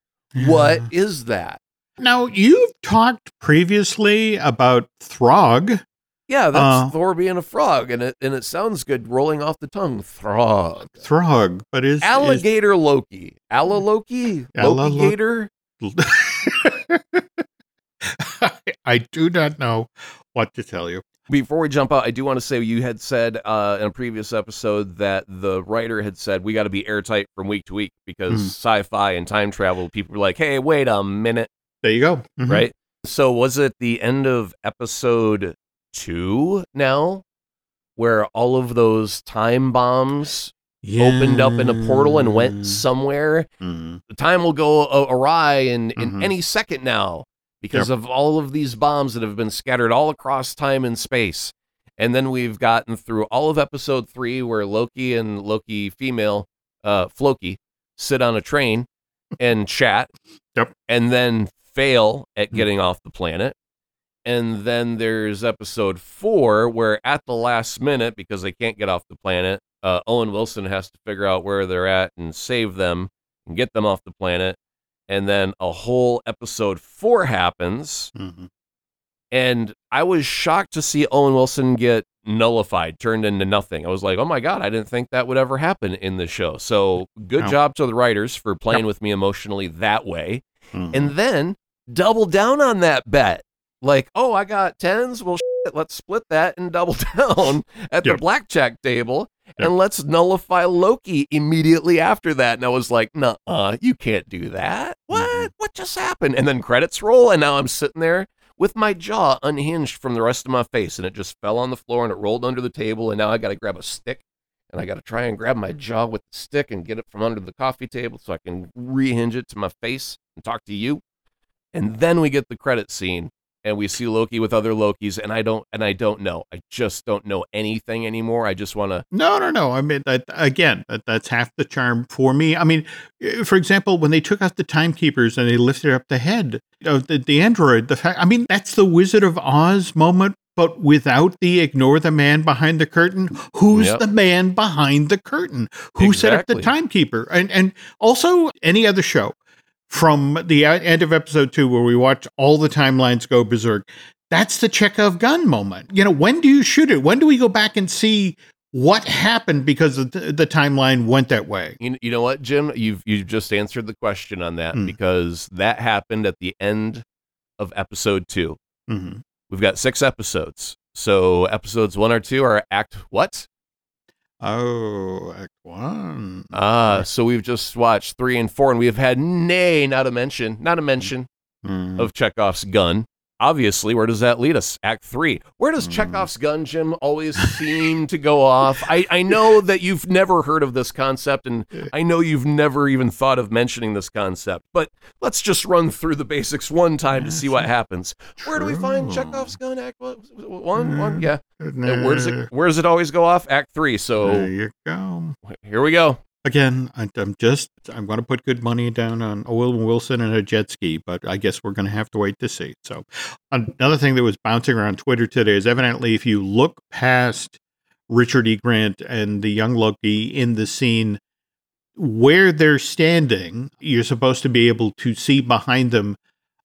What Yeah. is that? Now you've talked previously about Throg. Yeah, that's Uh, Thor being a frog, and it and it sounds good rolling off the tongue. Throg. Throg, but is is- Alligator Loki. Alla Loki? Alla Loki Lo-? I do not know what to tell you. Before we jump out, I do want to say you had said uh, in a previous episode that the writer had said we got to be airtight from week to week because Mhm. sci-fi and time travel people were like, "Hey, wait a minute," There you go. Mhm. right? So was it the end of episode two now, where all of those time bombs opened up in a portal and went somewhere? Mhm. The time will go awry in, in Mhm. any second now because of all of these bombs that have been scattered all across time and space. And then we've gotten through all of episode three where Loki and Loki female, uh, Floki, sit on a train and chat. Yep. And then fail at Hmm. getting off the planet. And then there's episode four where at the last minute, because they can't get off the planet, uh, Owen Wilson has to figure out where they're at and save them and get them off the planet. And then a whole episode four happens. Mhm. And I was shocked to see Owen Wilson get nullified, turned into nothing. I was like, oh my God, I didn't think that would ever happen in the show. So good No. job to the writers for playing with me emotionally that way. Mhm. And then double down on that bet. Like, oh, I got tens. Well, shit, let's split that and double down at the blackjack table. And let's nullify Loki immediately after that. And I was like, nah, you can't do that. What? Mhm. What just happened? And then credits roll. And now I'm sitting there with my jaw unhinged from the rest of my face. And it just fell on the floor and it rolled under the table. And now I got to grab a stick and I got to try and grab my jaw with the stick and get it from under the coffee table so I can rehinge it to my face and talk to you. And then we get the credit scene and we see Loki with other Lokis and I don't and I don't know. I just don't know anything anymore. I just want to No, no, no. I mean, that again, that, that's half the charm for me. I mean, eh, for example, when they took out the timekeepers and they lifted up the head of the, the android, the fact, I mean, that's the Wizard of Oz moment, but without the ignore the man behind the curtain. Who's Yep. the man behind the curtain? Who set up the timekeeper? And and also any other show from the end of episode two where we watch all the timelines go berserk. That's the Chekhov gun moment. You know, when do you shoot it? When do we go back and see what happened because the, the timeline went that way? you, you know what, Jim? You've you've just answered the question on that Hmm. because that happened at the end of episode 2. hmm We've got 6 episodes. So episodes 1 or 2 are act what? Oh, Act One. Ah, so we've just watched 3 and 4 and we have had nay not a mention, not a mention Mhm. of Chekhov's gun. Obviously, where does that lead us? Act three. Where does Hmm. Chekhov's gun, Jim, always seem to go off? I, I know that you've never heard of this concept, and I know you've never even thought of mentioning this concept, but let's just run through the basics one time to see what happens. Where do we find Chekhov's gun? Act what, one? One? Hmm. Yeah. Where does it where does it always go off? Act three. There So you go. here we go. Again, I, I'm just I'm going to put good money down on Owen Wilson and a jet ski, but I guess we're going to have to wait to see. So, another thing that was bouncing around Twitter today is evidently if you look past Richard E. Grant and the young Loki in the scene where they're standing, you're supposed to be able to see behind them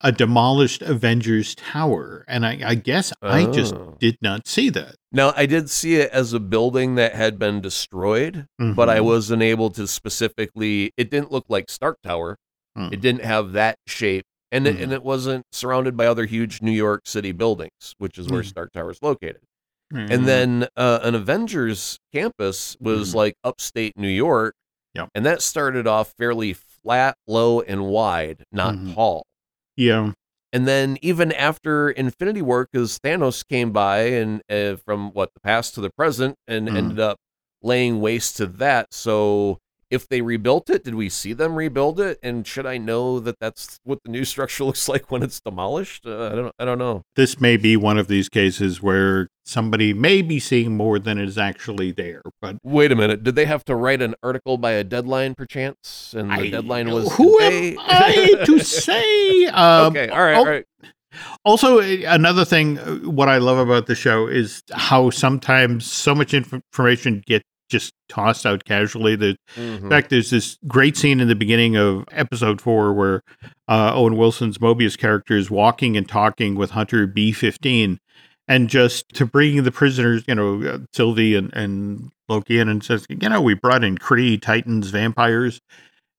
a demolished Avengers Tower. And I, I guess I just Oh. did not see that. Now, I did see it as a building that had been destroyed, but I Mhm. wasn't able to specifically. It didn't look like Stark Tower. Hmm. It didn't have that shape, and it, Mhm. and it wasn't surrounded by other huge New York City buildings, which is where Mhm. Stark Tower is located. And then uh, an Avengers campus was like upstate New York, Yep. and that started off fairly flat, low, and wide, not Mhm. tall. Yeah. And then even after Infinity War, because Thanos came by and uh, from what the past to the present, and Mhm. ended up laying waste to that. So if they rebuilt it, did we see them rebuild it? And should I know that that's what the new structure looks like when it's demolished? Uh, I don't. I don't know. This may be one of these cases where somebody may be seeing more than is actually there, but Wait a minute. Did they have to write an article by a deadline, perchance? And the I- deadline was who today? am I to say? Uh, okay. All right. al- All right. Also, uh, another thing, uh, what I love about the show is how sometimes so much inf- information gets just tossed out casually. That Mhm. in fact, there's this great scene in the beginning of episode four where uh, Owen Wilson's Mobius character is walking and talking with Hunter B15, and just to bring the prisoners, you know, uh, Sylvie and, and Loki in and says, you know, we brought in Kree, Titans, vampires.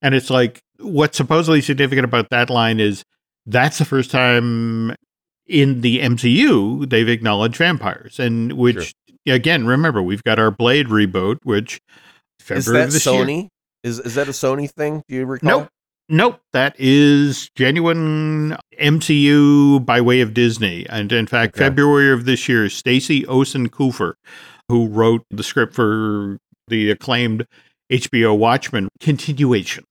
And it's like, what's supposedly significant about that line is that's the first time in the MCU they've acknowledged vampires. And which, again, remember, we've got our Blade reboot, which February Is that of this year. Sony? Is is that a Sony thing? Do you recall? Nope. Nope, that is genuine MCU by way of Disney. And in fact, Okay. February of this year, Stacy Osei-Kuffour, who wrote the script for the acclaimed HBO Watchmen continuation.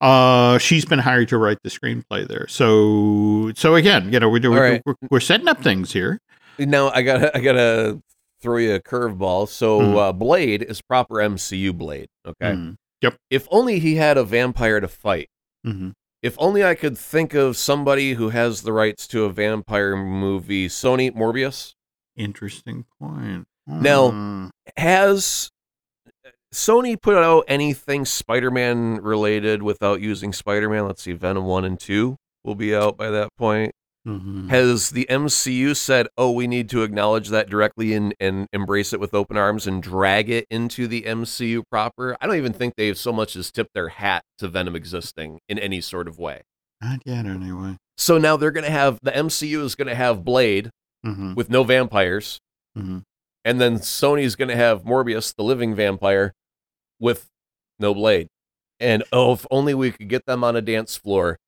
Uh, she's been hired to write the screenplay there. So, so again, you know, we're All right. we're, we're setting up things here. Now I gotta I gotta throw you a curveball. So Mhm. uh, Blade is proper MCU Blade. Okay. Mhm. If only he had a vampire to fight. Mhm. If only I could think of somebody who has the rights to a vampire movie. Sony Morbius Interesting point. Now- Hmm. has Sony put out anything Spider-Man related without using Spider-Man? Let's see, Venom one and two will be out by that point. Mhm. Has the MCU said, "Oh, we need to acknowledge that directly and, and embrace it with open arms and drag it into the MCU proper"? I don't even think they've so much as tipped their hat to Venom existing in any sort of way. Not yet, anyway. So now they're going to have the MCU is going to have Blade Mhm. with no vampires, Mhm. and then Sony's going to have Morbius, the living vampire, with no Blade. And oh, if only we could get them on a dance floor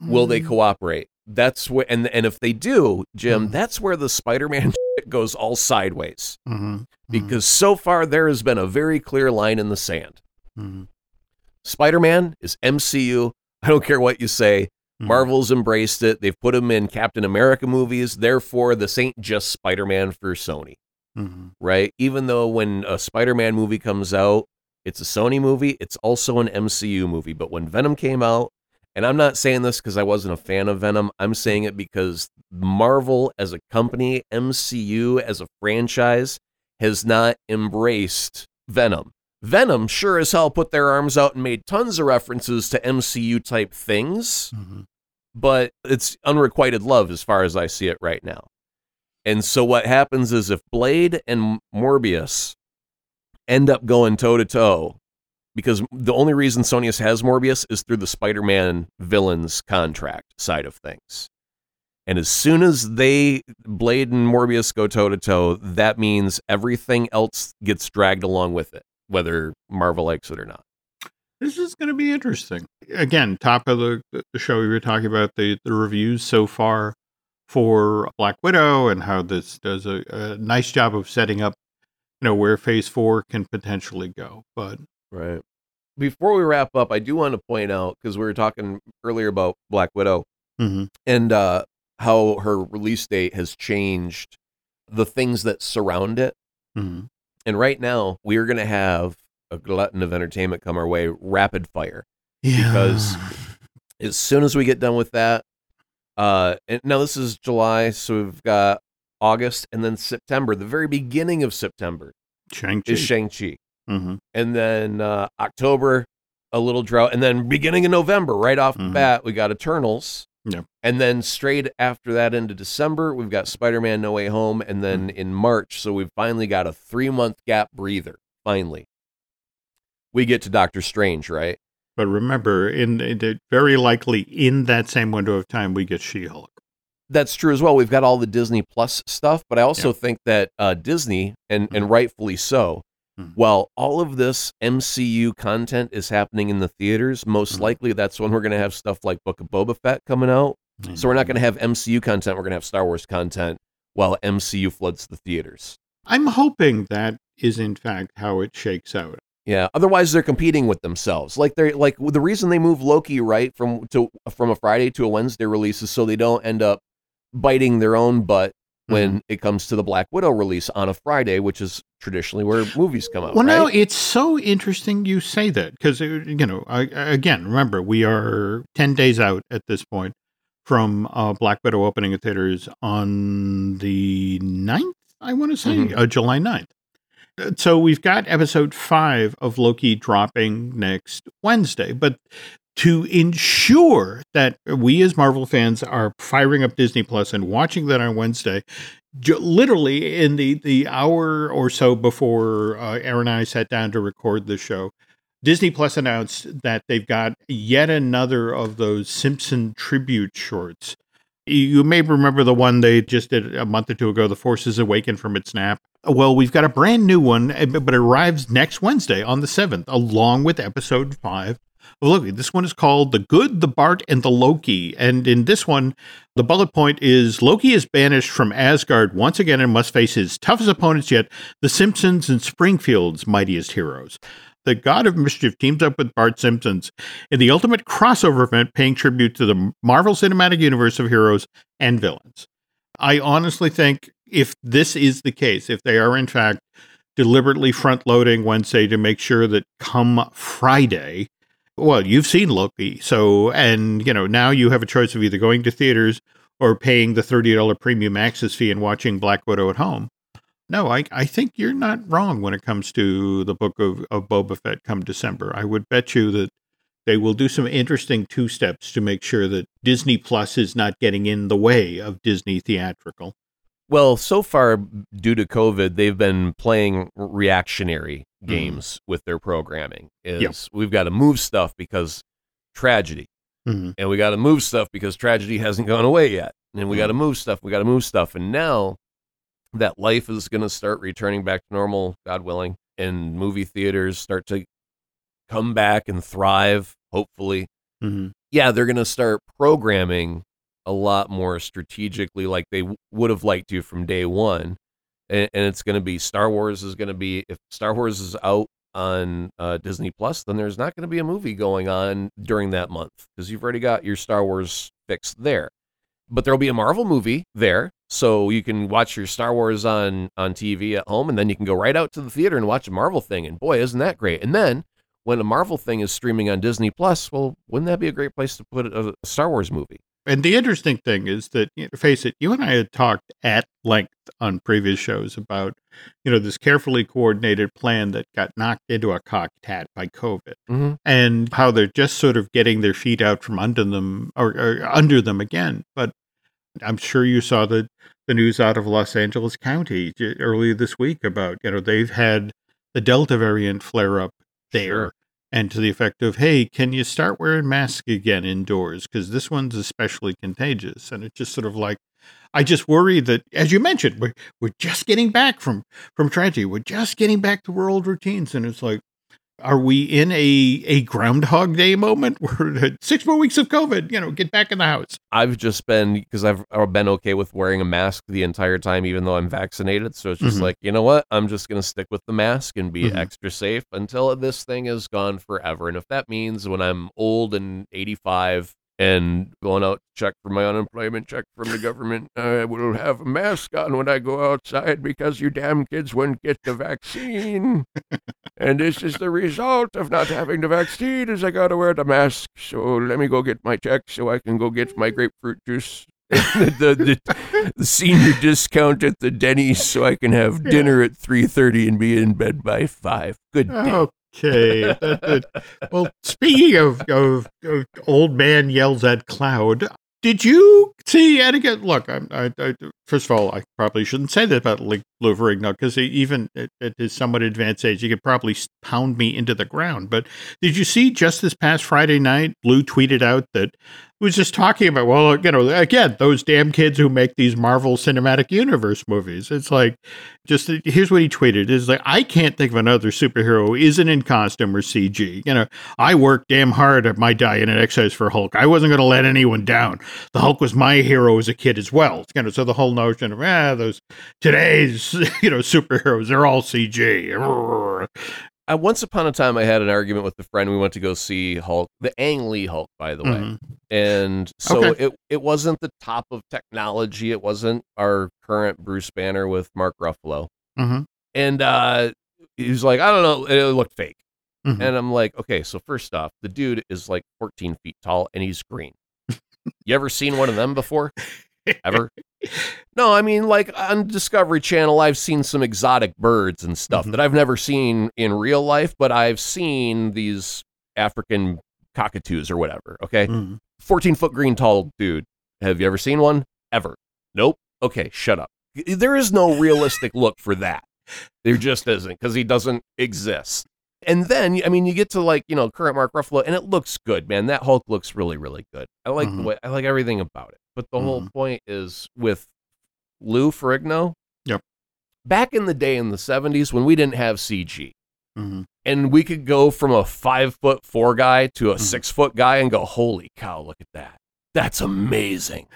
will they Mm. cooperate that's where and and if they do jim Mhm. that's where the spider-man shit goes all sideways Mhm. because so far there has been a very clear line in the sand Mhm. spider-man is mcu i don't care what you say Mhm. marvel's embraced it they've put him in captain america movies therefore this ain't just spider-man for sony Mhm. right even though when a spider-man movie comes out it's a sony movie it's also an mcu movie but when venom came out and i'm not saying this because i wasn't a fan of venom i'm saying it because marvel as a company mcu as a franchise has not embraced venom venom sure as hell put their arms out and made tons of references to mcu type things Mhm. but it's unrequited love as far as I see it right now. And so what happens is if Blade and Morbius end up going toe to toe, because the only reason Sony has Morbius is through the Spider-Man villains contract side of things. And as soon as they Blade and Morbius go toe to toe, that means everything else gets dragged along with it, whether Marvel likes it or not. This is going to be interesting. Again, top of the, the show, we were talking about the, the reviews so far for Black Widow and how this does a, a nice job of setting up, you know, where Phase Four can potentially go. But Right. Before we wrap up, I do want to point out because we were talking earlier about Black Widow Mhm. and uh, how her release date has changed the things that surround it. Mhm. And right now, we are going to have a glutton of entertainment come our way, rapid fire. Yeah. Because As soon as we get done with that, uh, and now this is July, so we've got August and then September. The very beginning of September Shang-Chi. is Shang Chi, hmm and then uh, October a little drought, and then beginning of November, right off the Mhm. bat, we got Eternals. Yeah. And then straight after that into December, we've got Spider Man No Way Home. And then in March, so we've finally got a three month gap breather. Finally. We get to Doctor Strange, right? But remember, in, in very likely in that same window of time, we get She-Hulk. That's true as well. We've got all the Disney Plus stuff, but I also think that uh, Disney, and, and rightfully so, Mhm. while all of this MCU content is happening in the theaters, most Mhm. likely that's when we're going to have stuff like Book of Boba Fett coming out. So we're not going to have MCU content. We're going to have Star Wars content while MCU floods the theaters. I'm hoping that is in fact how it shakes out. Yeah. Otherwise, they're competing with themselves. Like they're like the reason they move Loki right from to from a Friday to a Wednesday release is so they don't end up biting their own butt when Mm-hmm. it comes to the Black Widow release on a Friday, which is traditionally where movies come out. Well, right? now it's so interesting you say that because you know, I, again, remember we are ten days out at this point from uh, Black Widow opening in theaters on the 9th, I want to say, Mhm. uh, July 9th. Uh, So we've got episode five of Loki dropping next Wednesday, but to ensure that we as Marvel fans are firing up Disney Plus and watching that on Wednesday, literally in the the hour or so before uh, Aaron and I sat down to record the show, Disney Plus announced that they've got yet another of those Simpson tribute shorts. You- may remember the one they just did a month or two ago, The Forces is Awakened from its nap. Well, we've got a brand new one, eh, but it arrives next Wednesday on the 7th, along with episode 5 of Loki. This one is called The Good, the Bart, and the Loki. And in this one, the bullet point is Loki is banished from Asgard once again and must face his toughest opponents yet, the Simpsons and Springfield's mightiest heroes. The God of Mischief teams up with Bart Simpsons in the ultimate crossover event paying tribute to the Marvel Cinematic Universe of heroes and villains. I honestly think if this is the case, if they are in fact deliberately front loading Wednesday to make sure that come Friday, well, you've seen Loki. So, and, you know, now you have a choice of either going to theaters or paying the $30 premium access fee and watching Black Widow at home. No, I, I think you're not wrong when it comes to the book of, of Boba Fett come December. I would bet you that they will do some interesting two steps to make sure that Disney Plus is not getting in the way of Disney theatrical. Well, so far, due to COVID, they've been playing reactionary Mm-hmm. games with their programming. Is we've got to move stuff because tragedy, Mhm. and we got to move stuff because tragedy hasn't gone away yet, and we got to Mm-hmm. move stuff. We got to move stuff, and now that life is going to start returning back to normal, God willing, and movie theaters start to come back and thrive. Hopefully, Mhm. yeah, they're going to start programming a lot more strategically, like they w- would have liked to from day one. And, and it's going to be Star Wars is going to be if Star Wars is out on uh, Disney Plus, then there's not going to be a movie going on during that month because you've already got your Star Wars fix there. But there'll be a Marvel movie there, so you can watch your Star Wars on on TV at home, and then you can go right out to the theater and watch a Marvel thing. And boy, isn't that great! And then when a Marvel thing is streaming on Disney Plus, well, wouldn't that be a great place to put a, a Star Wars movie? And the interesting thing is that, you know, face it, you and I had talked at length on previous shows about, you know, this carefully coordinated plan that got knocked into a cocked hat by COVID Mm-hmm. and how they're just sort of getting their feet out from under them or, or under them again. But I'm sure you saw the, the news out of Los Angeles County earlier this week about, you know, they've had the Delta variant flare up there. Sure. And to the effect of, hey, can you start wearing masks again indoors? Because this one's especially contagious. And it's just sort of like, I just worry that, as you mentioned, we're, we're just getting back from, from tragedy. We're just getting back to our old routines. And it's like, are we in a, a Groundhog Day moment where six more weeks of COVID, you know, get back in the house? I've just been because I've I've been okay with wearing a mask the entire time, even though I'm vaccinated. So it's just Mhm. like you know what, I'm just gonna stick with the mask and be Mhm. extra safe until this thing is gone forever. And if that means when I'm old and 85, and going out to check for my unemployment check from the government. I will have a mask on when I go outside because you damn kids wouldn't get the vaccine. and this is the result of not having the vaccine is I gotta wear the mask. So let me go get my check so I can go get my grapefruit juice. the, the, the, senior discount at the Denny's so I can have dinner at 3.30 and be in bed by 5. Good oh, day. Okay. well, speaking of, of, of, old man yells at cloud, did you see Etiquette? Look, I, I, I, first of all, I probably shouldn't say that about Lou Ferrigno because even at, at, his somewhat advanced age, he could probably pound me into the ground. But did you see just this past Friday night, Lou tweeted out that he was just talking about, well, you know, again, those damn kids who make these Marvel Cinematic Universe movies. It's like, just here's what he tweeted: is like, I can't think of another superhero who isn't in costume or CG. You know, I worked damn hard at my diet and exercise for Hulk. I wasn't going to let anyone down. The Hulk was my hero as a kid as well. You know, so the whole notion of ah, those today's you know superheroes, they're all CG. I, once upon a time, I had an argument with a friend. We went to go see Hulk, the Ang Lee Hulk, by the way, mm-hmm. and so okay. it it wasn't the top of technology. It wasn't our current Bruce Banner with Mark Ruffalo, mm-hmm. and uh, he was like, I don't know, it looked fake. Mm-hmm. And I'm like, okay, so first off, the dude is like 14 feet tall and he's green. you ever seen one of them before? Ever? No, I mean, like on Discovery Channel, I've seen some exotic birds and stuff mm-hmm. that I've never seen in real life, but I've seen these African cockatoos or whatever. Okay. Mm-hmm. 14 foot green tall dude. Have you ever seen one? Ever? Nope. Okay, shut up. There is no realistic look for that. There just isn't because he doesn't exist. And then, I mean, you get to like, you know, current Mark Ruffalo, and it looks good, man. That Hulk looks really, really good. I like mm-hmm. the way, I like everything about it. But the mm-hmm. whole point is with Lou Ferrigno. Yep. Back in the day in the 70s when we didn't have CG, mm-hmm. and we could go from a five foot four guy to a mm-hmm. six foot guy and go, holy cow, look at that. That's amazing.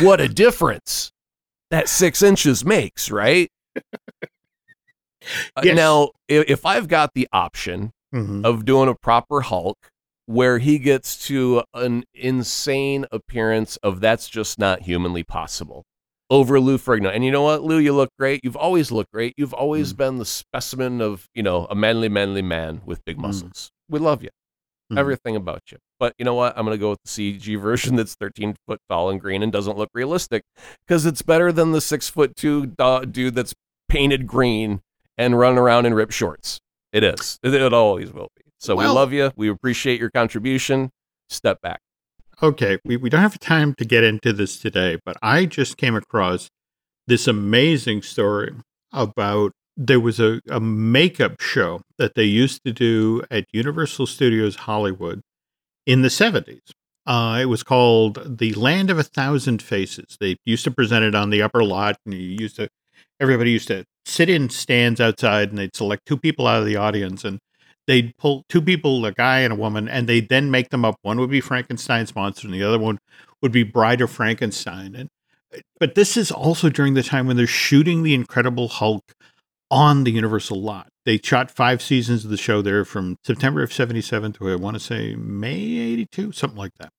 what a difference that six inches makes, right? Uh, now, if, if, I've got the option mm-hmm. of doing a proper Hulk where he gets to an insane appearance of that's just not humanly possible over Lou Ferrigno. And you know what, Lou, you look great. You've always looked great. You've always mm. been the specimen of, you know, a manly, manly man with big mm. muscles. Mm. We love you. Mm. Everything about you. But you know what? I'm going to go with the CG version that's 13 foot tall and green and doesn't look realistic because it's better than the six foot two dude that's painted green and running around in ripped shorts. It is. It, it always will be. So well, we love you. We appreciate your contribution. Step back. Okay, we, we don't have time to get into this today, but I just came across this amazing story about there was a, a makeup show that they used to do at Universal Studios Hollywood in the 70s. Uh, it was called The Land of a Thousand Faces. They used to present it on the upper lot, and you used to, everybody used to sit in stands outside, and they'd select two people out of the audience, and they'd pull two people, a guy and a woman, and they'd then make them up. One would be Frankenstein's monster, and the other one would be Bride of Frankenstein. And uh, but this is also during the time when they're shooting the Incredible Hulk on the Universal lot. They shot five seasons of the show there from September of 77 to I want to say May 82, something like that.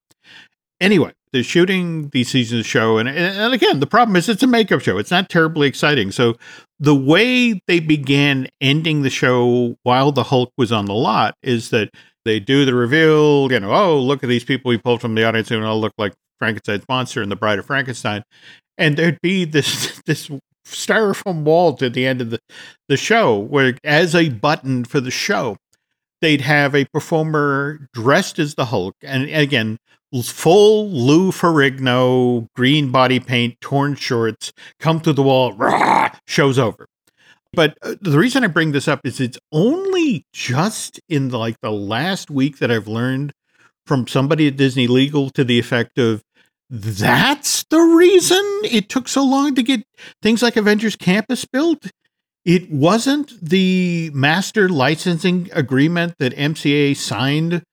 Anyway, they're shooting these seasons of the show, and, and again, the problem is it's a makeup show. It's not terribly exciting. So the way they began ending the show while the Hulk was on the lot is that they do the reveal, you know, oh, look at these people we pulled from the audience and all look like Frankenstein's monster and the Bride of Frankenstein. And there'd be this this styrofoam wall at the end of the, the show where as a button for the show, they'd have a performer dressed as the Hulk. And again, full Lou Ferrigno, green body paint, torn shorts, come to the wall, rah, show's over. But uh, the reason I bring this up is it's only just in the, like the last week that I've learned from somebody at Disney Legal to the effect of that's the reason it took so long to get things like Avengers Campus built. It wasn't the master licensing agreement that MCA signed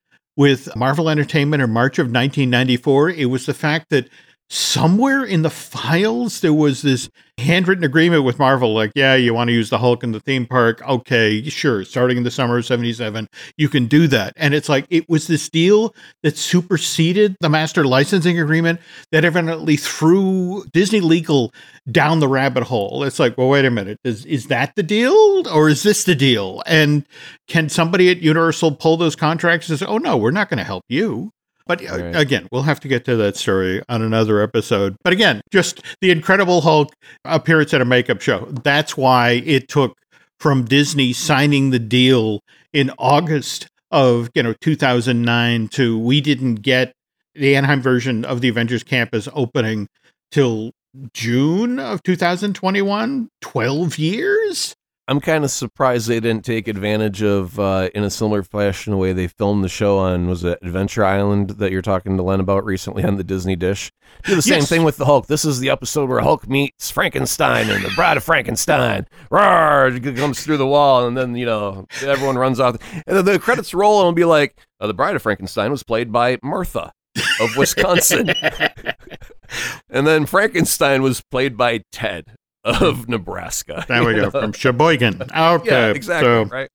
with Marvel Entertainment in March of 1994. It was the fact that somewhere in the files there was this handwritten agreement with Marvel like yeah you want to use the Hulk in the theme park? Okay sure starting in the summer of 77 you can do that. And it's like it was this deal that superseded the master licensing agreement that evidently threw Disney legal down the rabbit hole. It's like well wait a minute is is that the deal or is this the deal? And can somebody at Universal pull those contracts and say oh no we're not going to help you but uh, Right. again, we'll have to get to that story on another episode. But again, just the Incredible Hulk appearance at a makeup show. That's why it took from Disney signing the deal in August of you know 2009 to we didn't get the Anaheim version of the Avengers Campus opening till June of 2021. 12 years. I'm kind of surprised they didn't take advantage of, uh, in a similar fashion, the way they filmed the show on was it Adventure Island that you're talking to Len about recently on the Disney Dish. Do the same Yes. thing with the Hulk. This is the episode where Hulk meets Frankenstein and the Bride of Frankenstein. Roar! Comes through the wall, and then you know everyone runs off, and then the credits roll, and it'll be like, uh, the Bride of Frankenstein was played by Martha of Wisconsin, and then Frankenstein was played by Ted of Nebraska. There we You go from Sheboygan. Okay, Yeah, exactly. So, right.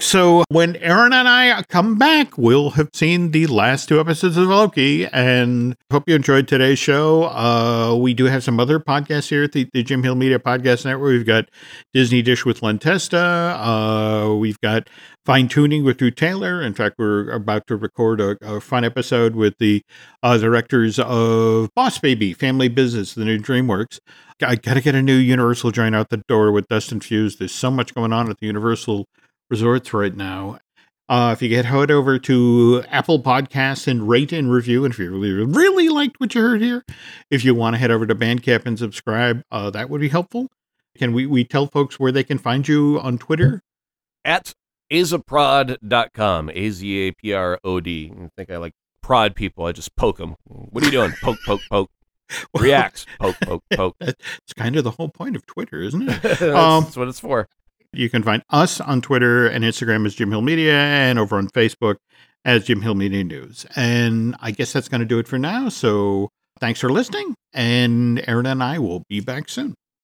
So when Aaron and I come back, we'll have seen the last two episodes of Loki, and hope you enjoyed today's show. Uh, we do have some other podcasts here at the, the Jim Hill Media Podcast Network. We've got Disney Dish with Len Testa. Uh, we've got Fine Tuning with Drew Taylor. In fact, we're about to record a, a fun episode with the uh, directors of Boss Baby Family Business, the new DreamWorks. I got to get a new Universal joint out the door with Dustin Fuse. There's so much going on at the Universal resorts right now. Uh, if you get head over to Apple Podcasts and rate and review, and if you really, really liked what you heard here, if you want to head over to Bandcamp and subscribe, uh, that would be helpful. Can we, we tell folks where they can find you on Twitter? At azaprod.com. A Z A P R O D. I think I like prod people. I just poke them. What are you doing? Poke, poke, poke. Reacts. Poke, poke, poke. It's kind of the whole point of Twitter, isn't it? that's, Um, that's what it's for. You can find us on Twitter and Instagram as Jim Hill Media and over on Facebook as Jim Hill Media News. And I guess that's going to do it for now. So thanks for listening. And Aaron and I will be back soon.